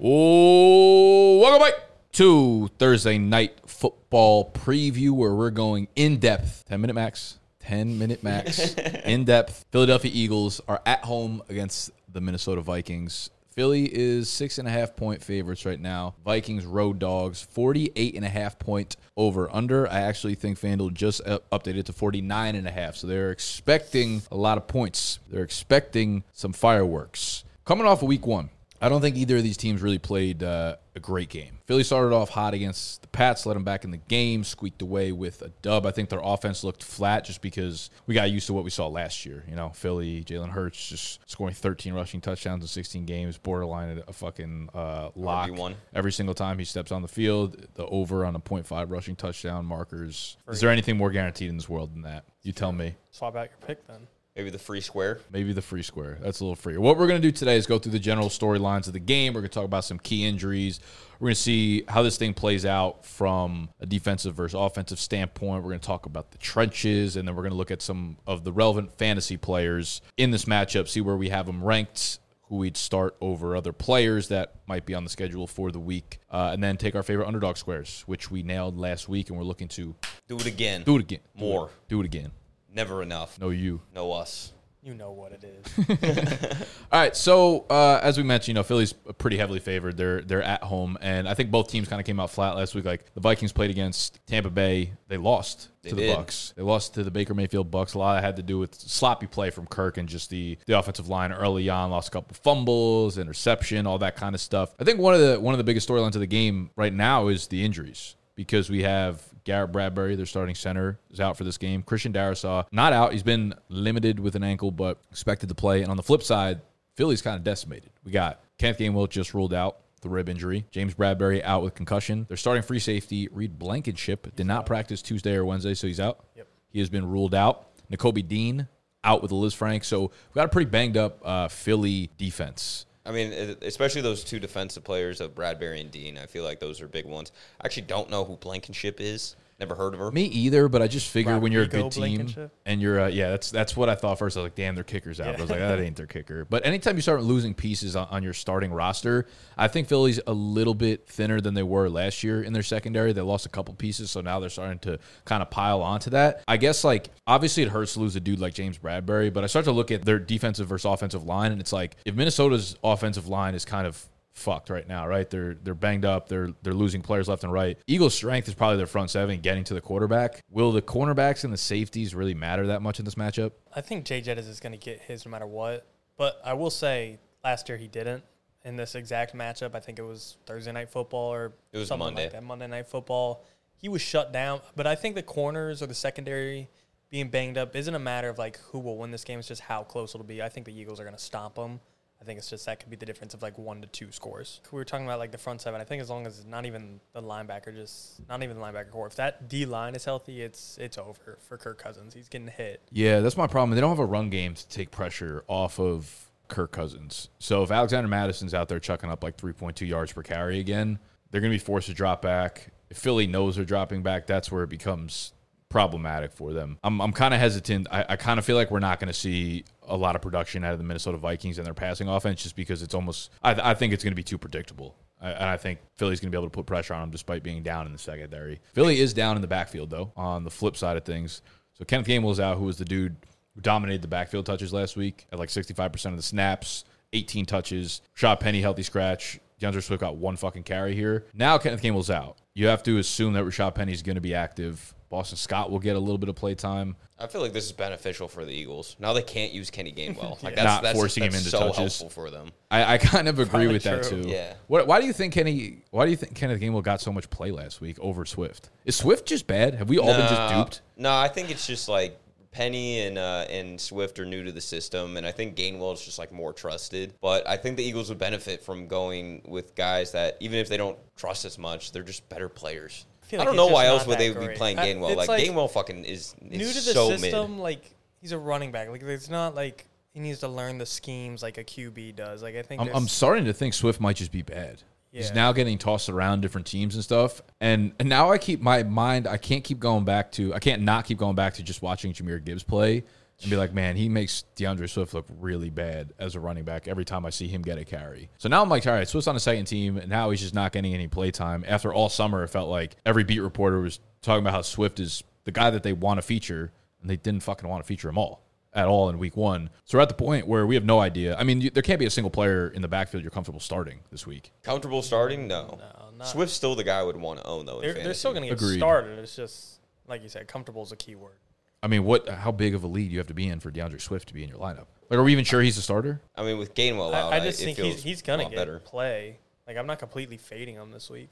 Oh, welcome back to Thursday night football preview, where we're going in depth, ten minute max, ten minute max, in depth. Philadelphia Eagles are at home against the Minnesota Vikings. Philly is six and a half point favorites right now. Vikings road dogs, 48 and a half point over under. I actually think FanDuel just updated to 49 and a half. So they're expecting a lot of points. They're expecting some fireworks. Coming off of week one, I don't think either of these teams really played uh, a great game. Philly started off hot against the Pats, let them back in the game, squeaked away with a dub. I think their offense looked flat just because we got used to what we saw last year. You know, Philly, Jalen Hurts just scoring 13 rushing touchdowns in 16 games, borderline a fucking uh, lock RB1. every single time he steps on the field. The over on a 0.5 rushing touchdown markers. Is there anything more guaranteed in this world than that? You tell me. Swap out your pick then. Maybe the free square. Maybe the free square. That's a little freer. What we're going to do today is go through the general storylines of the game. We're going to talk about some key injuries. We're going to see how this thing plays out from a defensive versus offensive standpoint. We're going to talk about the trenches, and then we're going to look at some of the relevant fantasy players in this matchup, see where we have them ranked, who we'd start over other players that might be on the schedule for the week, uh, and then take our favorite underdog squares, which we nailed last week, and we're looking to Do it again. do it again. Do it- More. Do it again. Never enough. No, you. No us. You know what it is. All right, so uh, as we mentioned, you know Philly's pretty heavily favored. They're they're at home, and I think both teams kind of came out flat last week. Like the Vikings played against Tampa Bay, they lost They to the did. Bucks. They lost to the Baker Mayfield Bucks. A lot of it had to do with sloppy play from Kirk and just the the offensive line early on. Lost a couple fumbles, interception, all that kind of stuff. I think one of the one of the biggest storylines of the game right now is the injuries because we have Garrett Bradbury, their starting center, is out for this game. Christian Darrisaw not out. He's been limited with an ankle, but expected to play. And on the flip side, Philly's kind of decimated. We got Kenneth Gainwell just ruled out the rib injury. James Bradberry out with concussion. They're starting free safety. Reed Blankenship did not practice Tuesday or Wednesday, so he's out. Yep. He has been ruled out. Nakobe Dean out with a Lisfranc. So we've got a pretty banged up uh, Philly defense. I mean, especially those two defensive players of Bradberry and Dean. I feel like those are big ones. I actually don't know who Blankenship is. Never heard of her. Me either, but I just figure when you're a Rodrigo good team Blankenship? and you're uh, yeah, that's that's what I thought first. I was like, damn, their kicker's out. But I was like, that ain't their kicker. But anytime you start losing pieces on, on your starting roster, I think Philly's a little bit thinner than they were last year in their secondary. They lost a couple pieces, so now they're starting to kind of pile onto that. I guess like obviously it hurts to lose a dude like James Bradberry, but I start to look at their defensive versus offensive line, and it's like if Minnesota's offensive line is kind of fucked right now, right? They're they're banged up. They're they're losing players left and right. Eagles' strength is probably their front seven getting to the quarterback. Will the cornerbacks and the safeties really matter that much in this matchup? I think Jay Jettas is going to get his no matter what. But I will say, last year he didn't in this exact matchup. I think it was Thursday night football or It was something Monday. like that. Monday night football. He was shut down. But I think the corners or the secondary being banged up isn't a matter of like who will win this game. It's just how close it'll be. I think the Eagles are going to stomp them. I think it's just that could be the difference of like one to two scores. We were talking about like the front seven. I think as long as not even the linebacker, just not even the linebacker core. If that D line is healthy, it's it's over for Kirk Cousins. He's getting hit. Yeah, that's my problem. They don't have a run game to take pressure off of Kirk Cousins. So if Alexander Mattison's out there chucking up like 3.2 yards per carry again, they're going to be forced to drop back. If Philly knows they're dropping back, that's where it becomes problematic for them. I'm, I'm kind of hesitant. I, I kind of feel like we're not going to see a lot of production out of the Minnesota Vikings and their passing offense just because it's almost, I, I think it's going to be too predictable. And I think Philly's going to be able to put pressure on them despite being down in the secondary. Philly is down in the backfield, though, on the flip side of things. So Kenneth Gainwell's out, who was the dude who dominated the backfield touches last week at like 65% of the snaps, 18 touches. Shot Penny, healthy scratch. D'Andre Swift got one fucking carry here. Now Kenneth Gainwell's out. You have to assume that Rashaad Penny's going to be active. Boston Scott will get a little bit of play time. I feel like this is beneficial for the Eagles. Now they can't use Kenny Gainwell. Like Not that's, that's, forcing him that's into so touches. helpful for them. I, I kind of agree Probably with that too. Yeah. What, why do you think Kenny? Why do you think Kenneth Gainwell got so much play last week over Swift? Is Swift just bad? Have we all been just duped? No, I think it's just like Penny and uh, and Swift are new to the system, and I think Gainwell is just like more trusted. But I think the Eagles would benefit from going with guys that even if they don't trust as much, they're just better players. I, feel like don't know why else would they would be playing Gainwell. it's Like, like Gainwell fucking is, is New to the so system, mid. like he's a running back. Like it's not like he needs to learn the schemes like a QB does. Like I think I'm, I'm starting to think Swift might just be bad. He's now getting tossed around different teams and stuff, and and now I keep my mind. I can't keep going back to. I can't not keep going back to just watching Jahmyr Gibbs play, and be like, man, he makes D'Andre Swift look really bad as a running back every time I see him get a carry. So now I'm like, all right, Swift's on the second team, and now he's just not getting any play time. After all summer, it felt like every beat reporter was talking about how Swift is the guy that they want to feature, and they didn't fucking want to feature him all at all in week one. So we're at the point where we have no idea. I mean, you, there can't be a single player in the backfield you're comfortable starting this week. Comfortable starting? No. No, not- Swift's still the guy I would want to own though. They're, they're still going to get Agreed. started. It's just like you said, comfortable is a key word. I mean, what? How big of a lead you have to be in for D'Andre Swift to be in your lineup? Like, are we even sure he's a starter? I mean, with Gainwell out, I, I just it think feels he's, he's going to lot get better. play. Like I'm not completely fading him this week.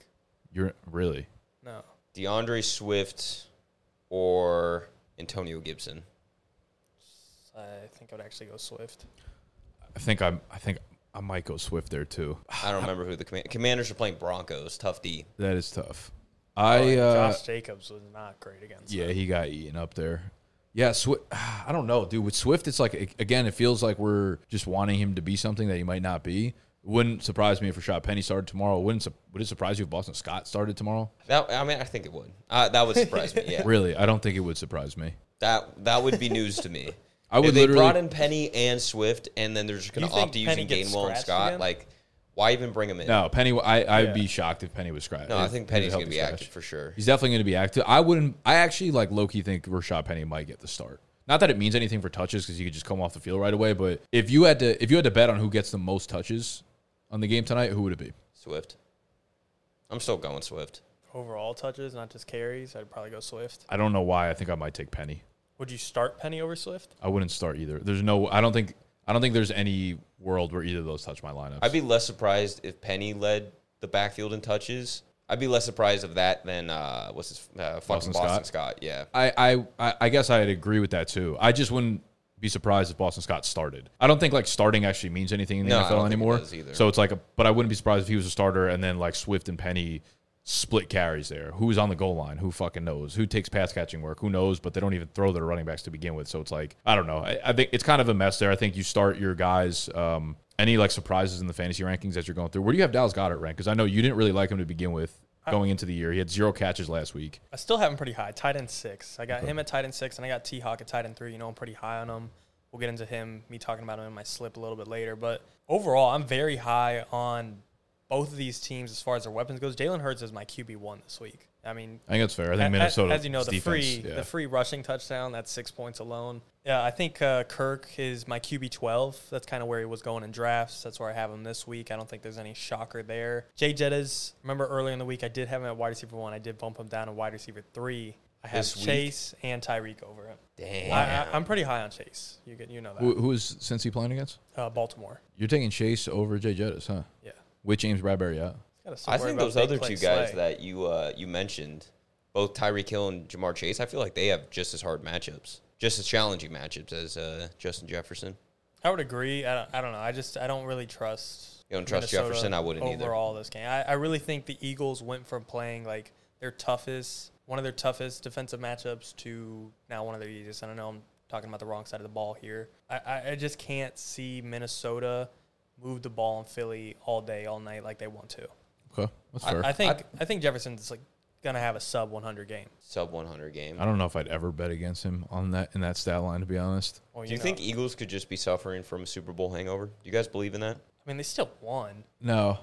You're really. No, D'Andre Swift or Antonio Gibson. I think I would actually go Swift. I think I'm. I think I might go Swift there too. I don't remember who the command- Commanders are playing Broncos. Tough D. That is tough. I Oh, uh, Josh Jacobs was not great against. yeah, them. he got eaten up there. Yeah, Swift. I don't know, dude. With Swift, it's like again, it feels like we're just wanting him to be something that he might not be. Wouldn't surprise me if Rashaad Penny started tomorrow. Wouldn't su- would it surprise you if Boston Scott started tomorrow? That I mean, I think it would. Uh, that would surprise me. Yeah, Really, I don't think it would surprise me. that that would be news to me. I would if they brought in Penny and Swift, and then they're just going to opt to Penny using Gainwell and Scott. again? Like, why even bring him in? No, Penny. I I'd Yeah. be shocked if Penny was scratched. No, I think he was Penny's going to be healthy active for sure. He's definitely going to be active. I wouldn't. I actually like low key think Rashaad Penny might get the start. Not that it means anything for touches because he could just come off the field right away. But if you had to, if you had to bet on who gets the most touches on the game tonight, who would it be? Swift. I'm still going Swift. overall touches, not just carries. I'd probably go Swift. I don't know why. I think I might take Penny. Would you start Penny over Swift? I wouldn't start either. There's no. I don't think. I don't think there's any world where either of those touch my lineups. I'd be less surprised if Penny led the backfield in touches. I'd be less surprised of that than uh, what's his uh, fucking Boston Boston, Scott? Scott. Yeah, I, I, I- I guess I'd agree with that too. I just wouldn't be surprised if Boston Scott started. I don't think like starting actually means anything in the No, I don't NFL think it anymore. does either. So it's like, a, but I wouldn't be surprised if he was a starter and then like Swift and Penny split carries there. Who's on the goal line? Who fucking knows? Who takes pass catching work? Who knows? But they don't even throw their running backs to begin with. So it's like I don't know. I, I think it's kind of a mess there. I think you start your guys. Um, any like surprises in the fantasy rankings as you're going through? Where do you have Dallas Goedert ranked? Because I know you didn't really like him to begin with going into the year. He had zero catches last week. I still have him pretty high. Tight end six. I got him at tight end six, and I got T Hawk at tight end three. You know, I'm pretty high on him. We'll get into him, me talking about him in my slip a little bit later. But overall, I'm very high on both of these teams as far as their weapons goes. Jalen Hurts is my QB one this week. I mean, I think that's fair. I think a- a- Minnesota, as you know, the defense, free yeah. the free rushing touchdown that's six points alone. Yeah, I think uh, Kirk is my QB twelve. That's kind of where he was going in drafts. That's where I have him this week. I don't think there's any shocker there. Jay Jettas, remember earlier in the week I did have him at wide receiver one. I did bump him down to wide receiver three. I have This week? Chase and Tyreek over him. damn. I, I, I'm pretty high on Chase. You get you know that. Who, who is Cincy playing against? Uh, Baltimore. You're taking Chase over Jay Jettas, huh? Yeah. With James Bradberry out. Gotta I think those other two guys Slay. that you uh, you mentioned, both Tyreek Hill and Ja'Marr Chase, I feel like they have just as hard matchups, just as challenging matchups as uh, Justin Jefferson. I would agree. I don't, I don't know. I just I don't really trust. You don't trust Minnesota Jefferson? I wouldn't either. overall this game. I, I really think the Eagles went from playing like their toughest, one of their toughest defensive matchups to now one of their easiest. I don't know. I'm talking about the wrong side of the ball here. I, I, I just can't see Minnesota move the ball in Philly all day, all night like they want to. Okay, that's I, fair. I I, think I, think Jefferson's like gonna have a sub 100 game. Sub 100 game. I don't know if I'd ever bet against him on that in that stat line. To be honest, Well, Do you know, think Eagles could just be suffering from a Super Bowl hangover? Do you guys believe in that? I mean, they still won. no.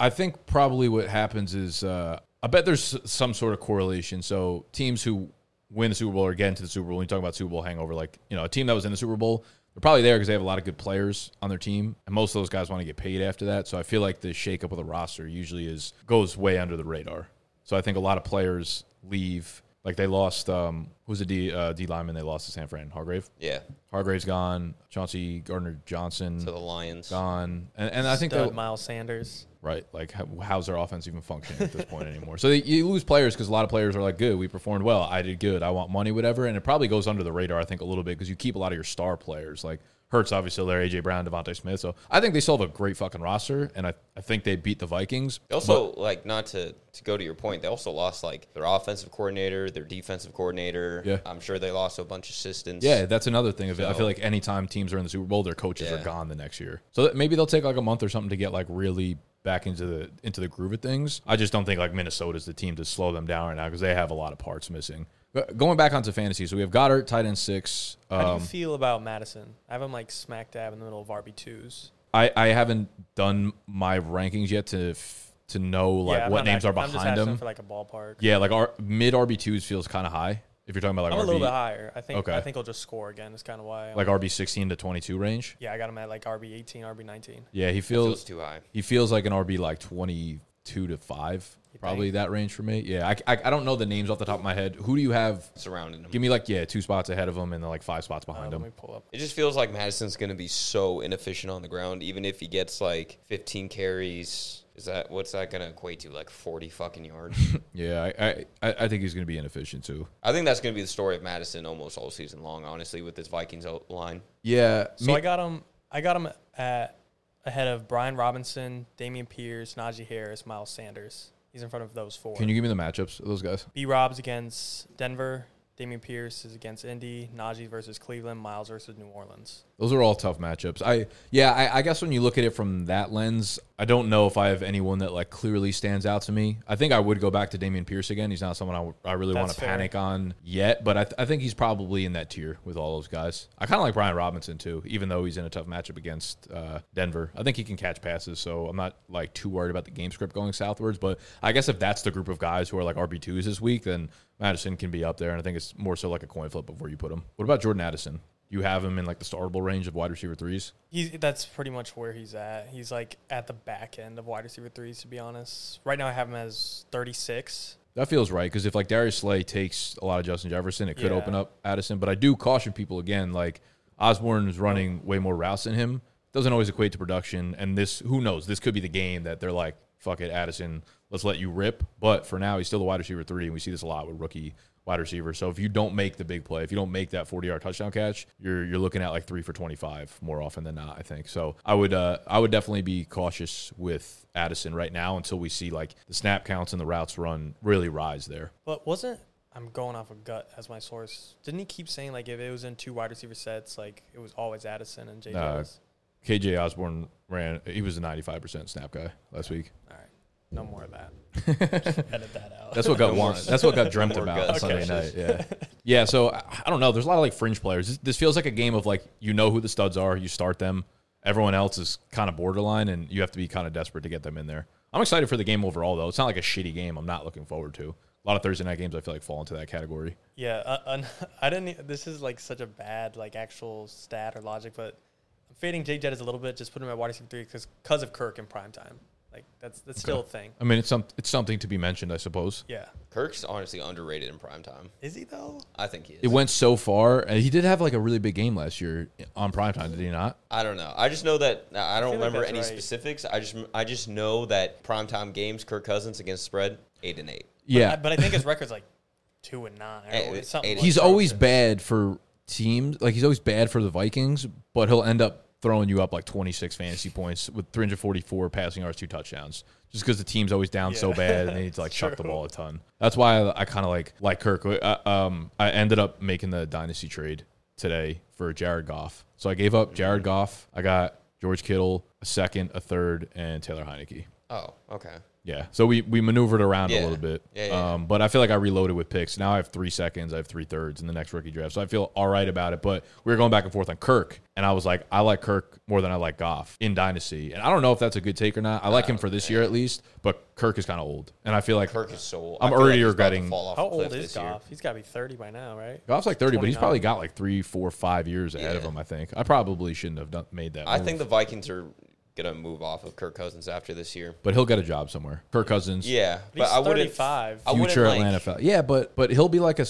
I think probably what happens is uh, I bet there's some sort of correlation. So teams who win the Super Bowl or get into the Super Bowl, when you talk about Super Bowl hangover, like you know a team that was in the Super Bowl, they're probably there because they have a lot of good players on their team, and most of those guys want to get paid after that. So I feel like the shakeup of the roster usually is goes way under the radar. So I think a lot of players leave. Like they lost, um, who's the D uh, D lineman they lost to San Fran? Hargrave. Yeah. Hargrave's gone. Chauncey Gardner Johnson To the Lions. gone, and, and I think Stud that Miles Sanders. Right, like how, how's their offense even functioning at this point anymore? So they, you lose players because a lot of players are like, good, we performed well, I did good, I want money, whatever, and it probably goes under the radar, I think, a little bit because you keep a lot of your star players like. Hurts obviously there, AJ Brown, DeVonta Smith. So I think they still have a great fucking roster, and I, I think they beat the Vikings. They also, like, not to, to go to your point, they also lost, like, their offensive coordinator, their defensive coordinator. Yeah. I'm sure they lost a bunch of assistants. Yeah, that's another thing of it. I feel like anytime teams are in the Super Bowl, their coaches are gone the next year. So maybe they'll take like a month or something to get like really back into the into the groove of things. I just don't think like Minnesota's the team to slow them down right now because they have a lot of parts missing. Go- Going back onto fantasy, so we have Goedert, tight end six. How do Um, you feel about Mattison? I have him like smack dab in the middle of RB twos. I, I haven't done my rankings yet to f- to know like I'm what names are I'm just behind them. for like a ballpark. yeah, like our mid RB twos feels kind of high. If you're talking about like I'm a little bit higher. I think. Okay. I think he'll just score again. Is kind of why. I'm- like RB sixteen to twenty two range. yeah, I got him at like RB 18, RB 19. Yeah, he feels feels too high. he feels like an RB like twenty two to five, You probably think? that range for me. Yeah, I, I I don't know the names off the top of my head. Who do you have? Surrounding him. Give me like yeah, two spots ahead of him and then like five spots Uh, behind let him. me pull up. It just feels like Mattison's going to be so inefficient on the ground, even if he gets like 15 carries. Is that what's that going to equate to? Like 40 fucking yards? Yeah, I I, I I think he's going to be inefficient too. I think that's going to be the story of Mattison almost all season long, honestly, with this Vikings o- line. Yeah, So me- I got him. I got him at ahead of Brian Robinson, Dameon Pierce, Najee Harris, Miles Sanders. He's in front of those four. can you give me the matchups of those guys? B Rob's against Denver. Dameon Pierce is against Indy. Najee versus Cleveland. Miles versus New Orleans. Those are all tough matchups. I yeah, I, I guess when you look at it from that lens, I don't know if I have anyone that like clearly stands out to me. I think I would go back to Dameon Pierce again. He's not someone I, w- I really want to panic on yet, but I, th- I think he's probably in that tier with all those guys. I kind of like Brian Robinson too, even though he's in a tough matchup against uh, Denver. I think he can catch passes, so I'm not like too worried about the game script going southwards. But I guess if that's the group of guys who are like RB twos this week, then Mattison can be up there, and I think it's more so like a coin flip of where you put him. What about Jordan Addison? You have him in like the startable range of wide receiver threes. He's that's pretty much where he's at. He's like at the back end of wide receiver threes, to be honest. Right now, I have him as 36. That feels right because if like Darius Slay takes a lot of Justin Jefferson, it could Yeah. open up Addison. But I do caution people again, like Osborne is running way more routes than him. Doesn't always equate to production. And this, who knows? This could be the game that they're like, "Fuck it, Addison, let's let you rip." But for now, he's still the wide receiver three, and we see this a lot with rookie wide receivers. So if you don't make the big play, if you don't make that forty yard touchdown catch, you're you're looking at like three for twenty five more often than not. I think so. I would uh, I would definitely be cautious with Addison right now until we see like the snap counts and the routes run really rise there. But wasn't I'm going off of gut as my source? Didn't he keep saying like if it was in two wide receiver sets, like it was always Addison and JJ? Uh? KJ Osborne ran. He was a 95% snap guy last week. All right, no more of that. Just edit that out. That's what got No more- won. That's what got dreamt about guts. Sunday Okay. night. Yeah, yeah. So I, I don't know. There's a lot of like fringe players. This, this feels like a game of like you know who the studs are. You start them. Everyone else is kind of borderline, and you have to be kind of desperate to get them in there. I'm excited for the game overall, though. It's not like a shitty game. I'm not looking forward to. A lot of Thursday night games I feel like fall into that category. Yeah, uh, un- I didn't. This is like such a bad like actual stat or logic, but I'm fading Jay Jettas a little bit. Just put him at wide receiver three because because of Kirk in prime time. Like that's that's still a thing. I mean, it's some it's something to be mentioned, I suppose. Yeah, Kirk's honestly underrated in prime time. is he though? I think he is. It went so far. and He did have like a really big game last year on prime time, did he not? I don't know. I just know that I don't feel like remember that's any right. specifics. I just I just know that prime time games, Kirk Cousins against spread, eight and eight. Yeah, but I, but I think his record's like two and nine. Or Hey, it's something hey, like he's always bad for teams. Like he's always bad for the Vikings, but he'll end up throwing you up like 26 fantasy points with 344 passing yards, two touchdowns. Just because the team's always down so bad and they need to like chuck the ball a ton. That's why I, I kind of like like Kirk. Uh, um, I ended up making the dynasty trade today for Jared Goff. So I gave up Jared Goff. I got George Kittle, a second, a third, and Taylor Heinicke. Oh, okay. Yeah. So we, we maneuvered around a little bit. Yeah, yeah, um, but I feel like I reloaded with picks. Now I have three seconds. I have three thirds in the next rookie draft. So I feel all right about it. But we were going back and forth on Kirk. And I was like, I like Kirk more than I like Goff in Dynasty. And I don't know if that's a good take or not. I like him for this year at least. But Kirk is kind of old. And I feel like Kirk is so. old. I'm I feel already he's about to regretting- fall off How a cliff old is this year. Goff? He's got to be thirty by now, right? Goff's like 30, but he's 29. probably got like three, four, five years ahead of Yeah. him, I think. I probably shouldn't have done, made that I move. think the Vikings are gonna move off of Kirk Cousins after this year. But he'll get a job somewhere. Kirk Cousins. Yeah, But but he's I wouldn't. 35. I wouldn't Future like- Atlanta. Fal- Yeah, but but he'll be like a.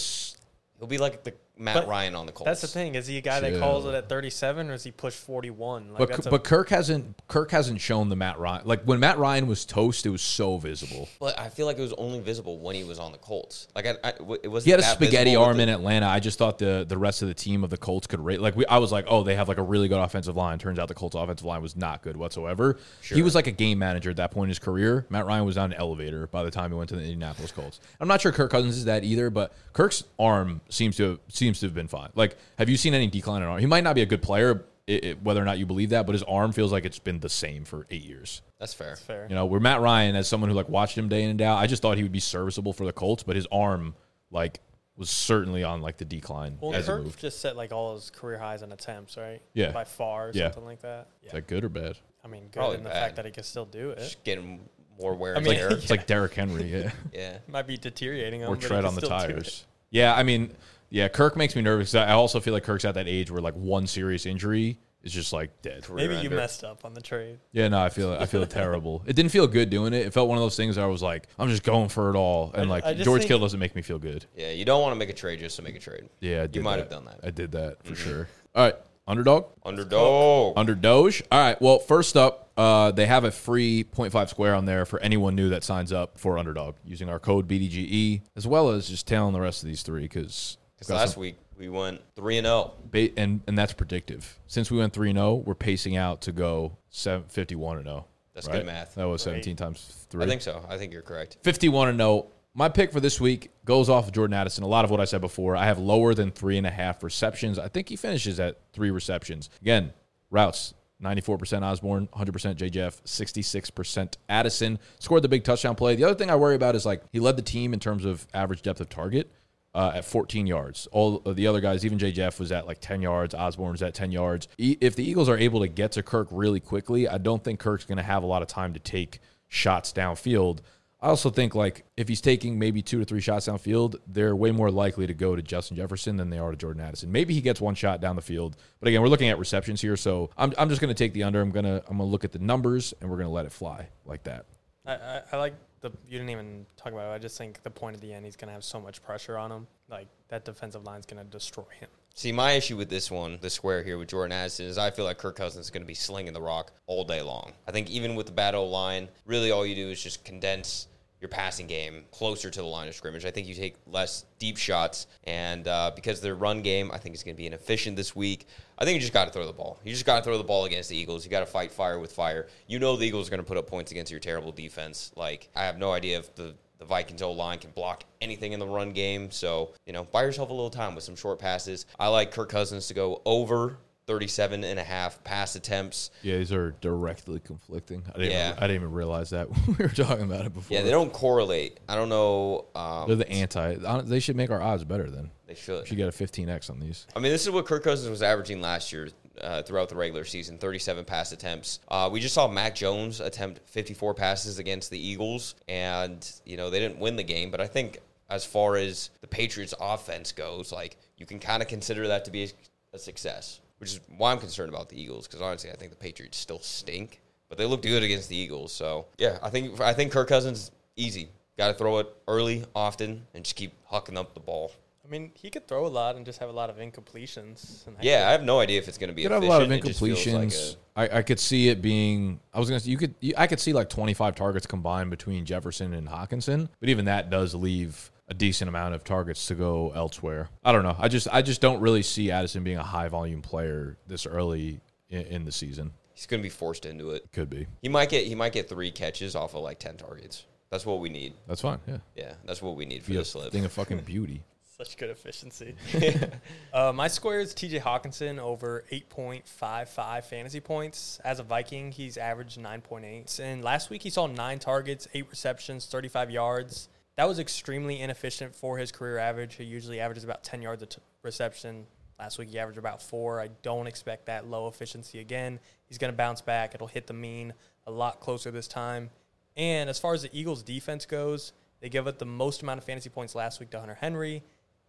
He'll be like the Matt But Ryan on the Colts. That's the thing. Is he a guy that Chill. calls it at 37, or is he push 41? Like But a- but Kirk hasn't Kirk hasn't shown the Matt Ryan like when Matt Ryan was toast, it was so visible. But I feel like it was only visible when he was on the Colts. Like I, I it was. He had a spaghetti arm in Atlanta. I just thought the the rest of the team of the Colts could rate. Like we, I was like, oh, they have like a really good offensive line. Turns out the Colts offensive line was not good whatsoever. He was like a game manager at that point in his career. Matt Ryan was on an elevator by the time he went to the Indianapolis Colts. I'm not sure Kirk Cousins is that either, but Kirk's arm seems to seems to have been fine. Like, have you seen any decline in arm? He might not be a good player, it, it- whether or not you believe that, but his arm feels like it's been the same for eight years. That's fair. That's fair. You know, where Matt Ryan, as someone who like watched him day in and out, I just thought he would be serviceable for the Colts, but his arm like was certainly on like the decline Well, as he Kirk moved. just set like all his career highs in attempts, right? Yeah. By far, or Yeah. something like that. Is Yeah. that good or bad? I mean, good Probably in the bad. fact that he can still do it. Just getting more wear I and mean, tear. It's like Derrick Henry, yeah. yeah. Might be deteriorating him. or tread on the still do it. tires. Yeah, I mean, yeah, Kirk makes me nervous. I also feel like Kirk's at that age where like one serious injury is just like dead. Maybe you messed up on the trade. Yeah, no, I feel I feel terrible. It didn't feel good doing it. It felt one of those things where I was like, I'm just going for it all, and like I just George think- Kittle doesn't make me feel good. Yeah, you don't want to make a trade just to make a trade. Yeah, I did you might that. have done that. I did that for sure. All right, underdog. Underdog. Under Doge. All right. Well, first up, uh, they have a free 0.5 square on there for anyone new that signs up for Underdog using our code BDGE, as well as just tailing the rest of these three because Because last week we went three and oh. zero. and and that's predictive. Since we went three and zero, we're pacing out to go 7, 51 and zero. That's good math. That was Great. 17 times three. I think so. I think you're correct. 51 and 0. My pick for this week goes off of Jordan Addison. A lot of what I said before. I have lower than three and a half receptions. I think he finishes at three receptions. Again, routes 94% Osborne, 100% JJF, 66% Addison. Scored the big touchdown play. The other thing I worry about is like he led the team in terms of average depth of target. Uh, at 14 yards. All the other guys, even Jay Jeff, was at like 10 yards. Osborne was at 10 yards. If the Eagles are able to get to Kirk really quickly, I don't think Kirk's going to have a lot of time to take shots downfield. I also think like if he's taking maybe two to three shots downfield, they're way more likely to go to Justin Jefferson than they are to Jordan Addison. Maybe he gets one shot down the field, but again, we're looking at receptions here, so I'm, I'm just going to take the under. I'm gonna I'm gonna look at the numbers and we're gonna let it fly like that. I, I, I like the. You didn't even talk about it. I just think the point at the end, he's gonna have so much pressure on him. Like that defensive line's gonna destroy him. See, my issue with this one, the square here with Jordan Addison, is I feel like Kirk Cousins is going to be slinging the rock all day long. I think even with the battle line, really all you do is just condense your passing game closer to the line of scrimmage. I think you take less deep shots, and uh, because their run game, I think is going to be inefficient this week. I think you just got to throw the ball. You just got to throw the ball against the Eagles. You got to fight fire with fire. You know the Eagles are going to put up points against your terrible defense. Like I have no idea if the the Vikings O line can block anything in the run game. So, you know, buy yourself a little time with some short passes. I like Kirk Cousins to go over 37 and a half pass attempts. Yeah, these are directly conflicting. I didn't, Yeah. even, I didn't even realize that when we were talking about it before. Yeah, they don't correlate. I don't know. Um, They're the anti. They should make our odds better then. they should. Should get a 15x on these. I mean, this is what Kirk Cousins was averaging last year uh, throughout the regular season 37 pass attempts. Uh, we just saw Mac Jones attempt 54 passes against the Eagles, and, you know, they didn't win the game, but I think as far as the Patriots' offense goes, like, you can kind of consider that to be a success, which is why I'm concerned about the Eagles, because honestly, I think the Patriots still stink, but they looked good against the Eagles. So, yeah, I think, I think Kirk Cousins, easy. Got to throw it early, often, and just keep hucking up the ball. I mean, he could throw a lot and just have a lot of incompletions. And Yeah, I have no idea if it's going to be. You could have a lot of efficient. It just feels like incompletions. a- I, I could see it being. I was gonna. say You could. You, I could see like 25 targets combined between Jefferson and Hockenson, but even that does leave a decent amount of targets to go elsewhere. I don't know. I just. I just don't really see Addison being a high volume player this early in, in the season. He's going to be forced into it. Could be. He might get he might get three catches off of like ten targets. That's what we need. That's fine. Yeah. Yeah, that's what we need for Be a the slip. thing of fucking beauty. Such good efficiency. uh, my square is TJ Hockenson over 8.55 fantasy points. As a Viking, he's averaged 9.8. And last week, he saw nine targets, eight receptions, 35 yards. That was extremely inefficient for his career average. He usually averages about 10 yards t- reception. Last week, he averaged about four. I don't expect that low efficiency again. He's going to bounce back. It'll hit the mean a lot closer this time. And as far as the Eagles' defense goes, they gave up the most amount of fantasy points last week to Hunter Henry.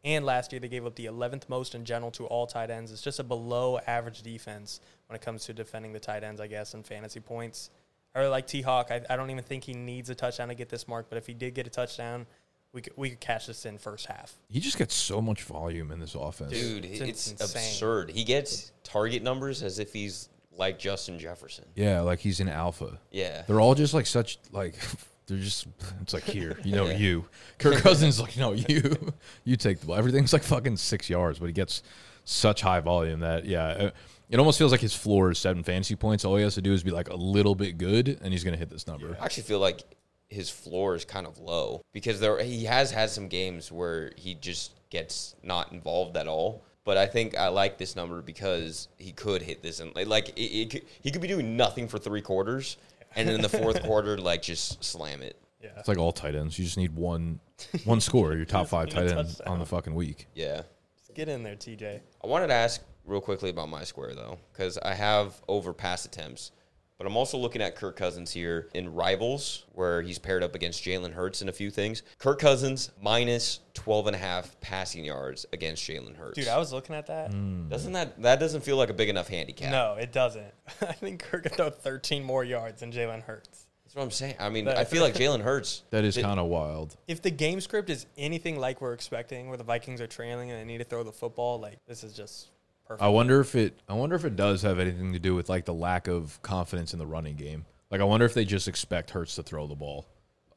And last year, they gave up the 11th most in general to all tight ends. It's just a below average defense when it comes to defending the tight ends, I guess, and fantasy points. I really like T Hawk. I, I don't even think he needs a touchdown to get this mark, but if he did get a touchdown, we could, we could cash this in first half. He just gets so much volume in this offense. Dude, It's it's, absurd. He gets target numbers as if he's like Justin Jefferson. Yeah, like he's an alpha. Yeah. They're all just like such like they're just it's like here, you know Yeah. you. Kirk Cousins like no you you take the ball. Everything's like fucking six yards, but he gets such high volume that yeah, uh, it almost feels like his floor is seven fantasy points. All he has to do is be like a little bit good, and he's gonna hit this number. I actually feel like his floor is kind of low because there he has had some games where he just gets not involved at all. But I think I like this number because he could hit this and like it, it could, he could be doing nothing for three quarters, and then in the fourth quarter like just slam it. Yeah. It's like all tight ends. You just need one one score. Your top five tight ends on the fucking week. Yeah. Just get in there, TJ. I wanted to ask real quickly about my square though, because I have over pass attempts, but I'm also looking at Kirk Cousins here in rivals where he's paired up against Jalen Hurts in a few things. Kirk Cousins minus 12 and a half passing yards against Jalen Hurts. Dude, I was looking at that. Hmm. doesn't that that doesn't feel like a big enough handicap? No, it doesn't. I think Kirk could throw 13 more yards than Jalen Hurts. That's what I'm saying. I mean, I feel like Jalen Hurts. That is kind of wild. If the game script is anything like we're expecting, where the Vikings are trailing and they need to throw the football, like this is just perfect. I wonder if it. I wonder if it does have anything to do with like the lack of confidence in the running game. Like I wonder if they just expect Hurts to throw the ball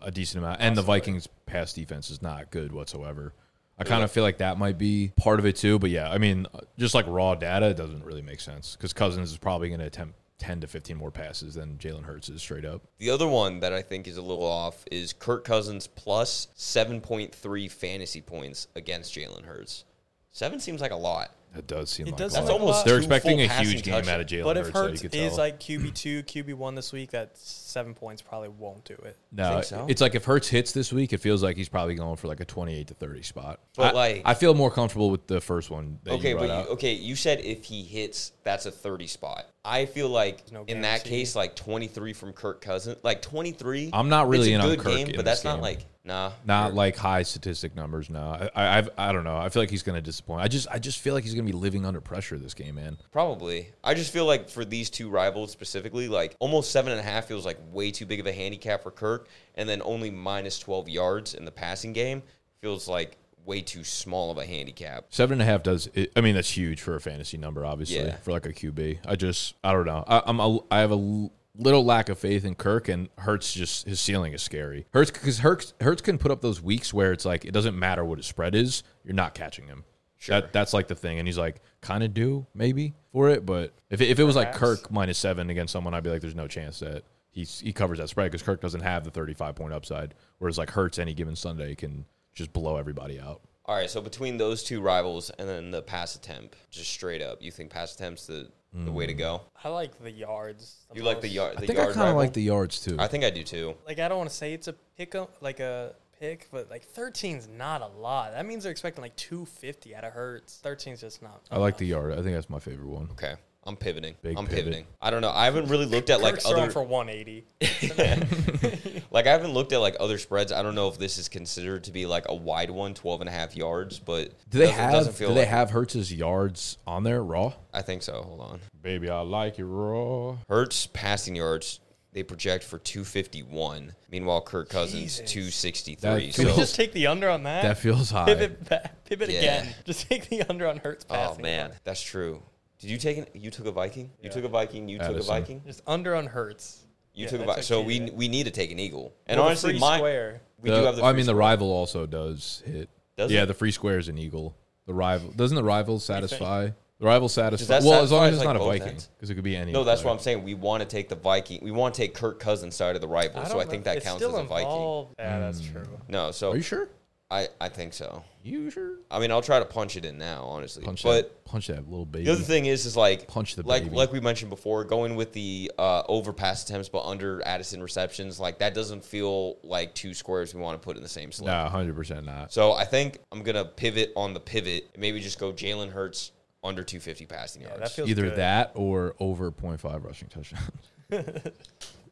a decent amount, and the Vikings' pass defense is not good whatsoever. I kind of feel like that might be part of it too. But yeah, I mean, uh, just like raw data, it doesn't really make sense because Cousins is probably going to attempt ten to fifteen more passes than Jalen Hurts is straight up. The other one that I think is a little off is Kirk Cousins plus 7.3 fantasy points against Jalen Hurts. Seven seems like a lot. That does seem It like does a seem like a lot. They're expecting a huge game out of touchdowns. Jalen but if Hurts. so you Hurts could is like QB two, QB one this week, that seven points probably won't do it. No, Think so? it's like if Hurts hits this week, it feels like he's probably going for like a twenty-eight to thirty spot. But, I, like- I feel more comfortable with the first one. That Okay, you but you, okay, you said if he hits, that's a 30 spot. I feel like no in that case, like 23 from Kirk Cousins, like 23. I'm not really it's in a on good Kirk game, in but this that's not like nah. not you're- like high statistic numbers. No, I, I've, I don't know. I feel like he's going to disappoint. I just, I just feel like he's going to be living under pressure this game, man. Probably. I just feel like for these two rivals specifically, like almost seven and a half feels like way too big of a handicap for Kirk, and then only minus 12 yards in the passing game feels like way too small of a handicap. Seven and a half does. It, I mean, that's huge for a fantasy number, obviously, Yeah. for like a QB. I just, I don't know. I, I'm, a, I have a l- little lack of faith in Kirk, and Hurts just his ceiling is scary. Hurts because Hurts, Hurts can put up those weeks where it's like it doesn't matter what his spread is, you're not catching him. Sure. That, that's like the thing, and he's like kind of due maybe for it, but if it, if it was like Kirk minus seven against someone, I'd be like, there's no chance that he's he covers that spread because Kirk doesn't have the 35 point upside, whereas like Hurts any given Sunday can just blow everybody out. All right, so between those two rivals and then the pass attempt, just straight up, you think pass attempt's the, the way to mm. go? I like the yards. You like the most. yard? I The think I yard kind of rival? like the yards too. I think I do too. Like I don't want to say it's a pick 'em- like a pick, but like 13's not a lot. That means they're expecting like 250 out of Hurts. 13's just not. I like the yard. I think that's my favorite one. Okay, I'm pivoting. Big I'm pivot. pivoting. I don't know. I haven't really looked at like Kirk's other for 180. like I haven't looked at like other spreads. I don't know if this is considered to be like a wide one, 12 and a half yards, but Do they doesn't- have? doesn't Do feel they like- have Hurts's yards on there raw? I think so. Hold on. Baby, I like it raw. Hertz passing yards they project for 251. Meanwhile, Kirk Cousins Jesus. 263. That Can so we just take the under on that? That feels high. pivot back, pivot Yeah. again. Just take the under on Hurts oh, passing. Oh man, that's true. Did you take an, you took a Viking? You Yeah. took a Viking. You took a Addison. Viking. Just under on Hurts. You Yeah, took a I Viking. took So TJ. we we need to take an eagle. And Well, the honestly, free my square. we The- do have the. I free mean, the square. rival also does hit. Does yeah, it? the free square is an eagle. The rival doesn't the rival satisfy? The rival satisfy. that Well, as long satisfy, as it's like, not a both Viking, ends? because it could be any. No, that's player. what I'm saying. We want to take the Viking. We want to take Kirk Cousins side of the rival. so don't I know. think that It's counts as still a Viking. involved. Yeah, that's Mm. true. No, so Are you sure? I I think so. You sure? I mean, I'll try to punch it in now, honestly. Punch but that. Punch that little baby. the other thing is, is like Punch the like baby. like we mentioned before, going with the uh, over pass attempts but under Addison receptions, like that doesn't feel like two squares we want to put in the same slot. Nah, hundred percent not. So I think I'm gonna pivot on the pivot and maybe just go Jalen Hurts under 250 passing Yeah, yards. that feels Either good. that or over 0.5 rushing touchdowns.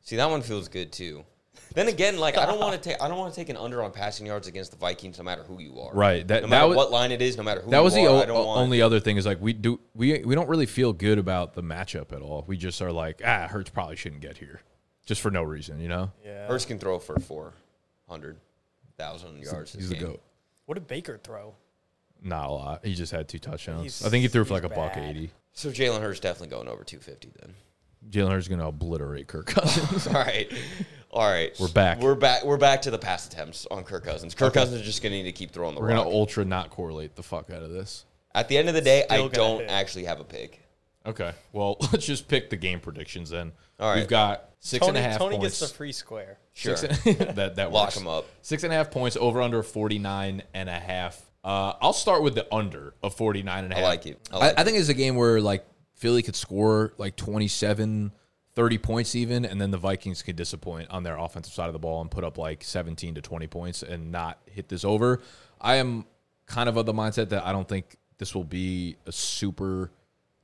See, that one feels good too. Then again, like I don't want to take I don't want to take an under on passing yards against the Vikings, no matter who you are. Right. That No that was, what line it is, no matter who that you was the are, o- I don't want. only other thing is like we do we we don't really feel good about the matchup at all. We just are like ah, Hurts probably shouldn't get here, just for no reason, you know. Yeah. Hurts can throw for 400,000 yards. He's this the goat. What did Baker throw? Not a lot. He just had two touchdowns. He's- I think he threw for like a he's buck eighty. So Jalen Hurts definitely going over 250 then. Jalen Hurts is gonna obliterate Kirk Cousins. All right. All right. We're back. We're back. We're back to the pass attempts on Kirk Cousins. Kirk Cousins is just going to need to keep throwing the ball. We're gonna ultra not correlate the fuck out of this. At the end of the day, I Still gonna don't hit. actually have a pick. Okay. Well, let's just pick the game predictions then. All right. We've got six and Tony, a half Tony points. gets the free square. Sure. Six and- that that Lock works. him up. Six and a half points over under 49 and a half. Uh, I'll start with the under of 49 and a I half. like it. I I, like I think it's a game where like Philly could score like 27, 30 points even, and then the Vikings could disappoint on their offensive side of the ball and put up like 17 to 20 points and not hit this over. I am kind of of the mindset that I don't think this will be a super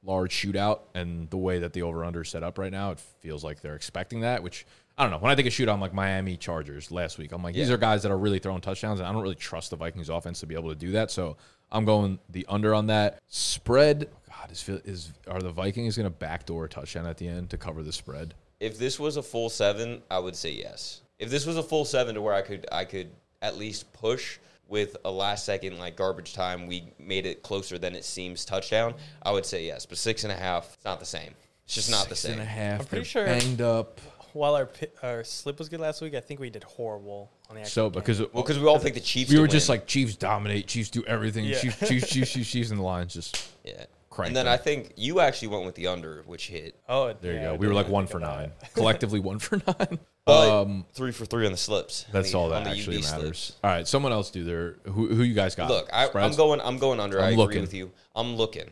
large shootout, and the way that the over under is set up right now, it feels like they're expecting that, which I don't know. When I think of shootout, I'm like Miami Chargers last week. I'm like, these are guys that are really throwing touchdowns, and I don't really trust the Vikings offense to be able to do that. So I'm going the under on that spread. God, is is are the Vikings going to backdoor a touchdown at the end to cover the spread? If this was a full seven, I would say yes. If this was a full seven to where I could I could at least push with a last second like garbage time, we made it closer than it seems touchdown. I would say yes, but six and a half, it's not the same. It's just not the same. and a half. I'm pretty sure- banged up. While our our slip was good last week, I think we did horrible on the actual So because Well, because we all picked the Chiefs. we to were just like Chiefs dominate, Chiefs do everything, Yeah. Chiefs, Chiefs, Chiefs, Chiefs, Chiefs, and the lines just yeah. Cranked And then them. I think you actually went with the under, which hit. oh, there you go. We were like one for nine, collectively one for nine. But Um, three for three on the slips. on that's the- all that actually UV matters. slips. All right, someone else do their who who you guys got? Look, I, I'm going. I'm going under. I'm i agree looking. with you. I'm looking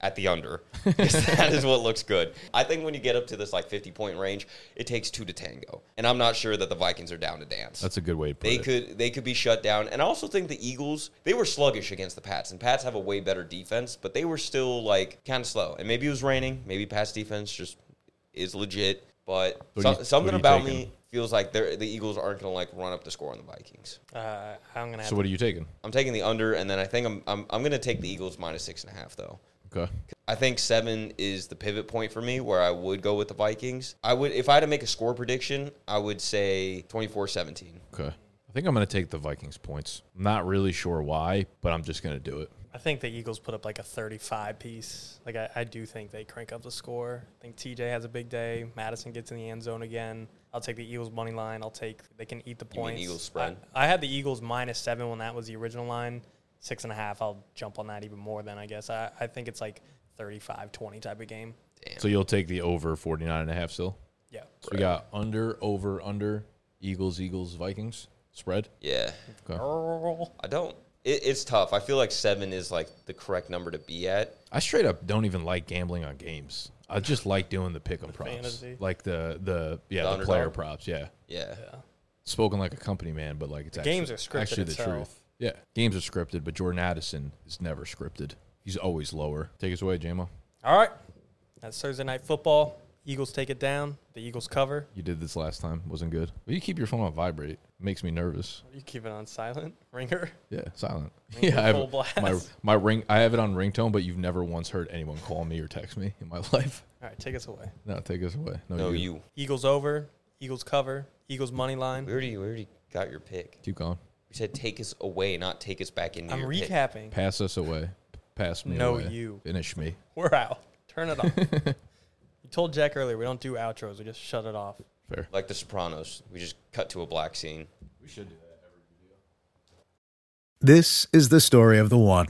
at the under. that is what looks good. I think when you get up to this like 50 point range, it takes two to tango, and I'm not sure that the Vikings are down to dance. That's a good way to put they it. could they could be shut down, and I also think the Eagles they were sluggish against the Pats, and Pats have a way better defense, but they were still like kind of slow. And maybe it was raining. Maybe Pats defense just is legit, but What so- you- something what are you about taking? me feels like the Eagles aren't going to like run up the score on the Vikings. Uh, I'm gonna have So what are you taking? I'm taking the under, and then I think I'm I'm, I'm going to take the Eagles minus six and a half though. Okay. I think seven is the pivot point for me where I would go with the Vikings. I would if I had to make a score prediction, I would say 24-17. Okay. I think I'm going to take the Vikings points. I'm not really sure why, but I'm just going to do it. I think the Eagles put up like a 35 piece. Like I, I do think they crank up the score. I think TJ has a big day. Mattison gets in the end zone again. I'll take the Eagles money line. I'll take they can eat the You mean points. Eagles spread? I, I had the Eagles minus seven when that was the original line. Six and a half. I'll jump on that even more then I guess. I, I think it's like 35-20 type of game. Damn. So you'll take the over 49 and a half still? Yeah. So we got under, over, under, Eagles, Eagles, Vikings spread. yeah. Okay. Girl. I don't it, it's tough. I feel like 7 is like the correct number to be at. I straight up don't even like gambling on games. I just like doing the pick 'em props, fantasy. like the the yeah The the, player props. Yeah, Yeah. Yeah. spoken like a company man, but like it's actually, games are scripted Actually, the itself. truth. Yeah, games are scripted, but Jordan Addison is never scripted. He's always lower. Take us away, JMO. All right. That's Thursday night football. Eagles take it down. The Eagles cover. You did this last time. Wasn't good. But you keep your phone on vibrate. It makes me nervous. You keep it on silent. Ringer. Yeah, silent. Ring yeah, I full have blast. my my ring. I have it on ringtone, but you've never once heard anyone call me or text me in my life. All right, take us away. No, take us away. No, No, you. you. Eagles over. Eagles cover. Eagles money line. We line. already we already got your pick. Keep going. We said take us away, not take us back into I'm your pick. recapping. Pass us away. Pass me No, away. you. Finish me. We're out. Turn it off. you told Jack earlier we don't do outros. We just shut it off. Fair. Like the Sopranos. We just cut to a black scene. We should do that. This is the story of the one.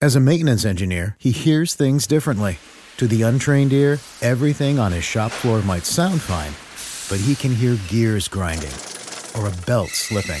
As a maintenance engineer, he hears things differently. To the untrained ear, everything on his shop floor might sound fine, but he can hear gears grinding or a belt slipping.